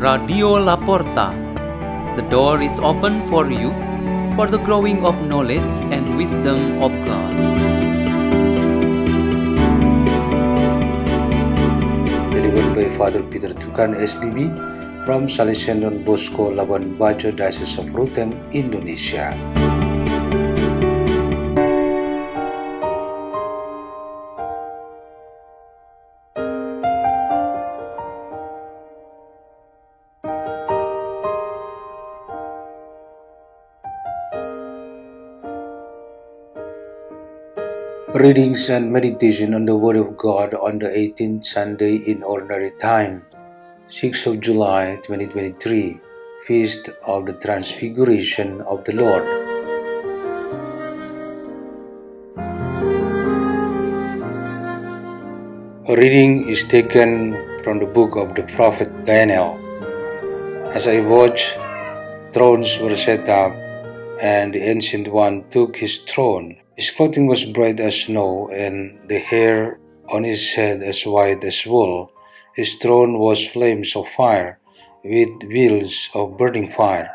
Radio Laporta. The door is open for you for the growing of knowledge and wisdom of God. delivered by Father Peter Tukan SDB from Salesian Don Bosco Labuan Bajo Diocese of Ruteng, Indonesia. Readings and meditation on the Word of God on the 18th Sunday in Ordinary Time, 6th of July 2023, Feast of the Transfiguration of the Lord. A reading is taken from the book of the prophet Daniel. As I watched, thrones were set up, and the Ancient One took his throne. His clothing was bright as snow, and the hair on his head as white as wool. His throne was flames of fire, with wheels of burning fire.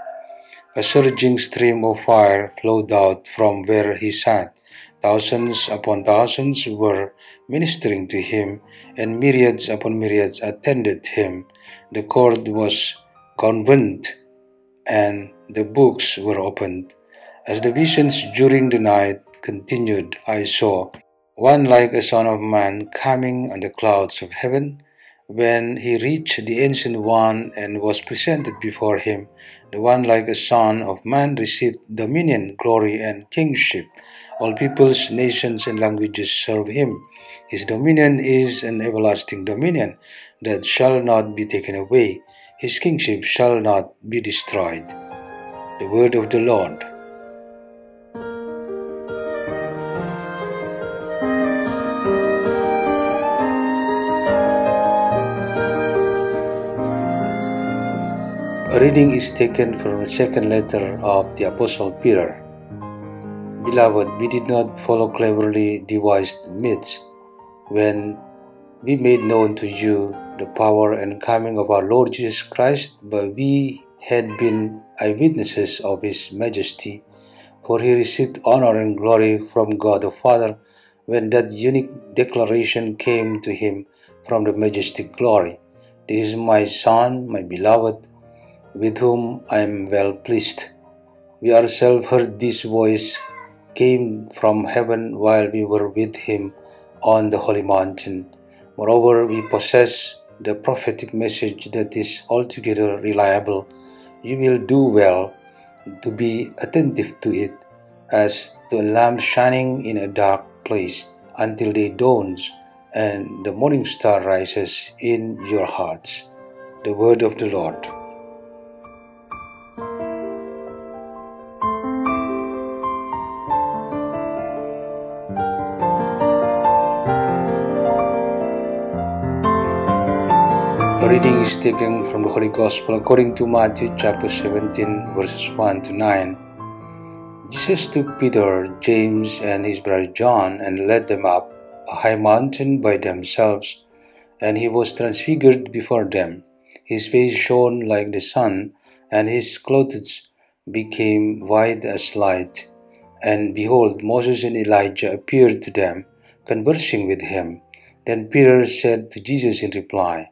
A surging stream of fire flowed out from where he sat. Thousands upon thousands were ministering to him, and myriads upon myriads attended him. The court was convent, and the books were opened. As the visions during the night continued, I saw one like a son of man coming on the clouds of heaven. When he reached the Ancient One and was presented before him, the one like a son of man received dominion, glory, and kingship. All peoples, nations, and languages serve him. His dominion is an everlasting dominion that shall not be taken away. His kingship shall not be destroyed. The word of the Lord. A reading is taken from the second letter of the Apostle Peter. Beloved, we did not follow cleverly devised myths when we made known to you the power and coming of our Lord Jesus Christ, but we had been eyewitnesses of his majesty, for he received honor and glory from God the Father when that unique declaration came to him from the majestic glory. This is my Son, my beloved with whom I am well pleased. We ourselves heard this voice came from heaven while we were with him on the holy mountain. Moreover, we possess the prophetic message that is altogether reliable. You will do well to be attentive to it as to a lamp shining in a dark place until day dawns and the morning star rises in your hearts. The word of the Lord. A reading is taken from the Holy Gospel according to Matthew chapter 17, verses 1 to 9. Jesus took Peter, James, and his brother John and led them up a high mountain by themselves, and he was transfigured before them. His face shone like the sun, and his clothes became white as light. And behold, Moses and Elijah appeared to them, conversing with him. Then Peter said to Jesus in reply,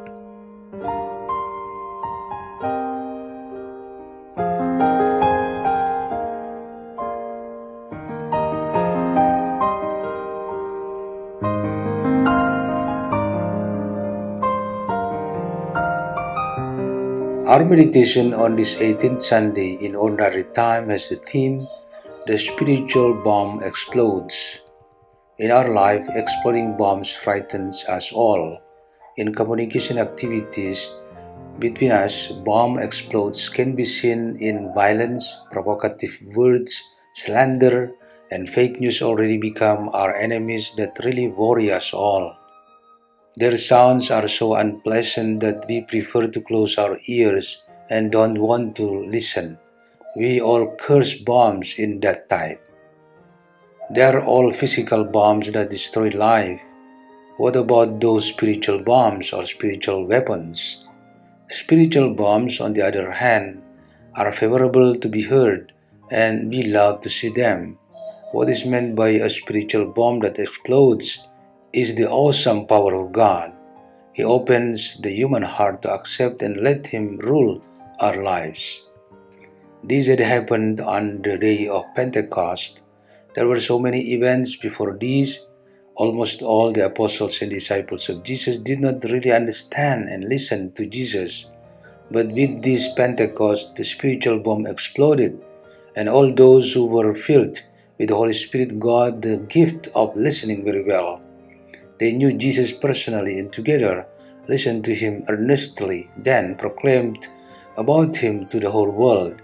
Our meditation on this 18th Sunday in Ordinary Time has the theme The Spiritual Bomb Explodes. In our life, exploding bombs frightens us all. In communication activities between us, bomb explodes can be seen in violence, provocative words, slander, and fake news already become our enemies that really worry us all. Their sounds are so unpleasant that we prefer to close our ears and don't want to listen. We all curse bombs in that type. They are all physical bombs that destroy life. What about those spiritual bombs or spiritual weapons? Spiritual bombs, on the other hand, are favorable to be heard and we love to see them. What is meant by a spiritual bomb that explodes is the awesome power of God. He opens the human heart to accept and let Him rule our lives. This had happened on the day of Pentecost. There were so many events before these. Almost all the apostles and disciples of Jesus did not really understand and listen to Jesus. But with this Pentecost, the spiritual bomb exploded, and all those who were filled with the Holy Spirit got the gift of listening very well. They knew Jesus personally and together listened to him earnestly, then proclaimed about him to the whole world.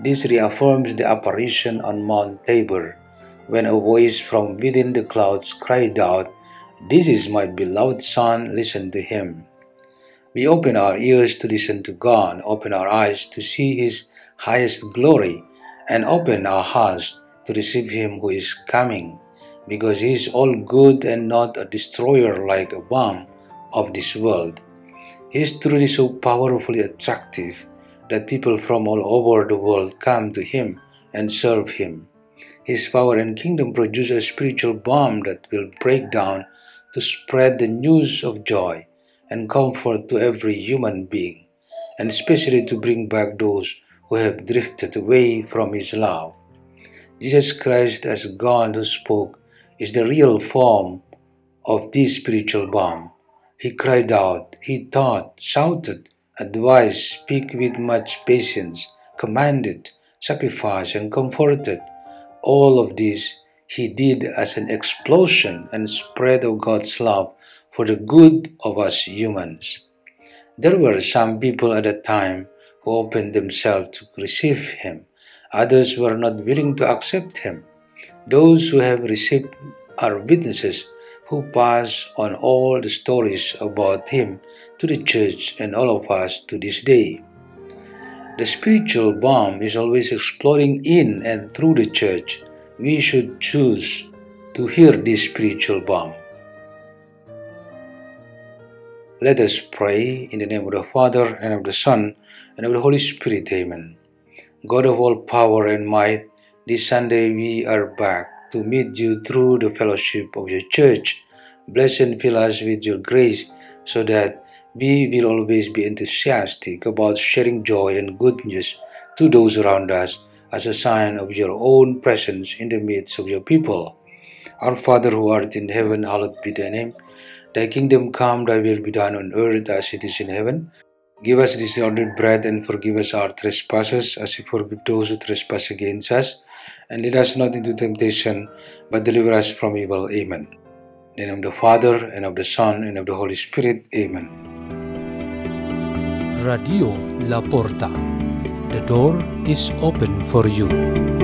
This reaffirms the apparition on Mount Tabor, when a voice from within the clouds cried out, This is my beloved Son, listen to him. We open our ears to listen to God, open our eyes to see His highest glory, and open our hearts to receive Him who is coming because he is all good and not a destroyer like a bomb of this world. He is truly so powerfully attractive that people from all over the world come to him and serve him. His power and kingdom produce a spiritual bomb that will break down to spread the news of joy and comfort to every human being, and especially to bring back those who have drifted away from his love. Jesus Christ, as God who spoke, is the real form of this spiritual bomb. He cried out, he taught, shouted, advised, speak with much patience, commanded, sacrificed, and comforted. All of this he did as an explosion and spread of God's love for the good of us humans. There were some people at that time who opened themselves to receive him. Others were not willing to accept him. Those who have received are witnesses who pass on all the stories about him to the church and all of us to this day. The spiritual bomb is always exploding in and through the church. We should choose to hear this spiritual bomb. Let us pray in the name of the Father, and of the Son, and of the Holy Spirit. Amen. God of all power and might, this Sunday we are back to meet you through the fellowship of your church. Bless and fill us with your grace so that we will always be enthusiastic about sharing joy and good news to those around us as a sign of your own presence in the midst of your people. Our Father who art in heaven, hallowed be thy name. Thy kingdom come, thy will be done on earth as it is in heaven. Give us this ordered bread and forgive us our trespasses as we forgive those who trespass against us. And lead us not into temptation, but deliver us from evil. Amen. In the name of the Father, and of the Son, and of the Holy Spirit. Amen. Radio La Porta. The door is open for you.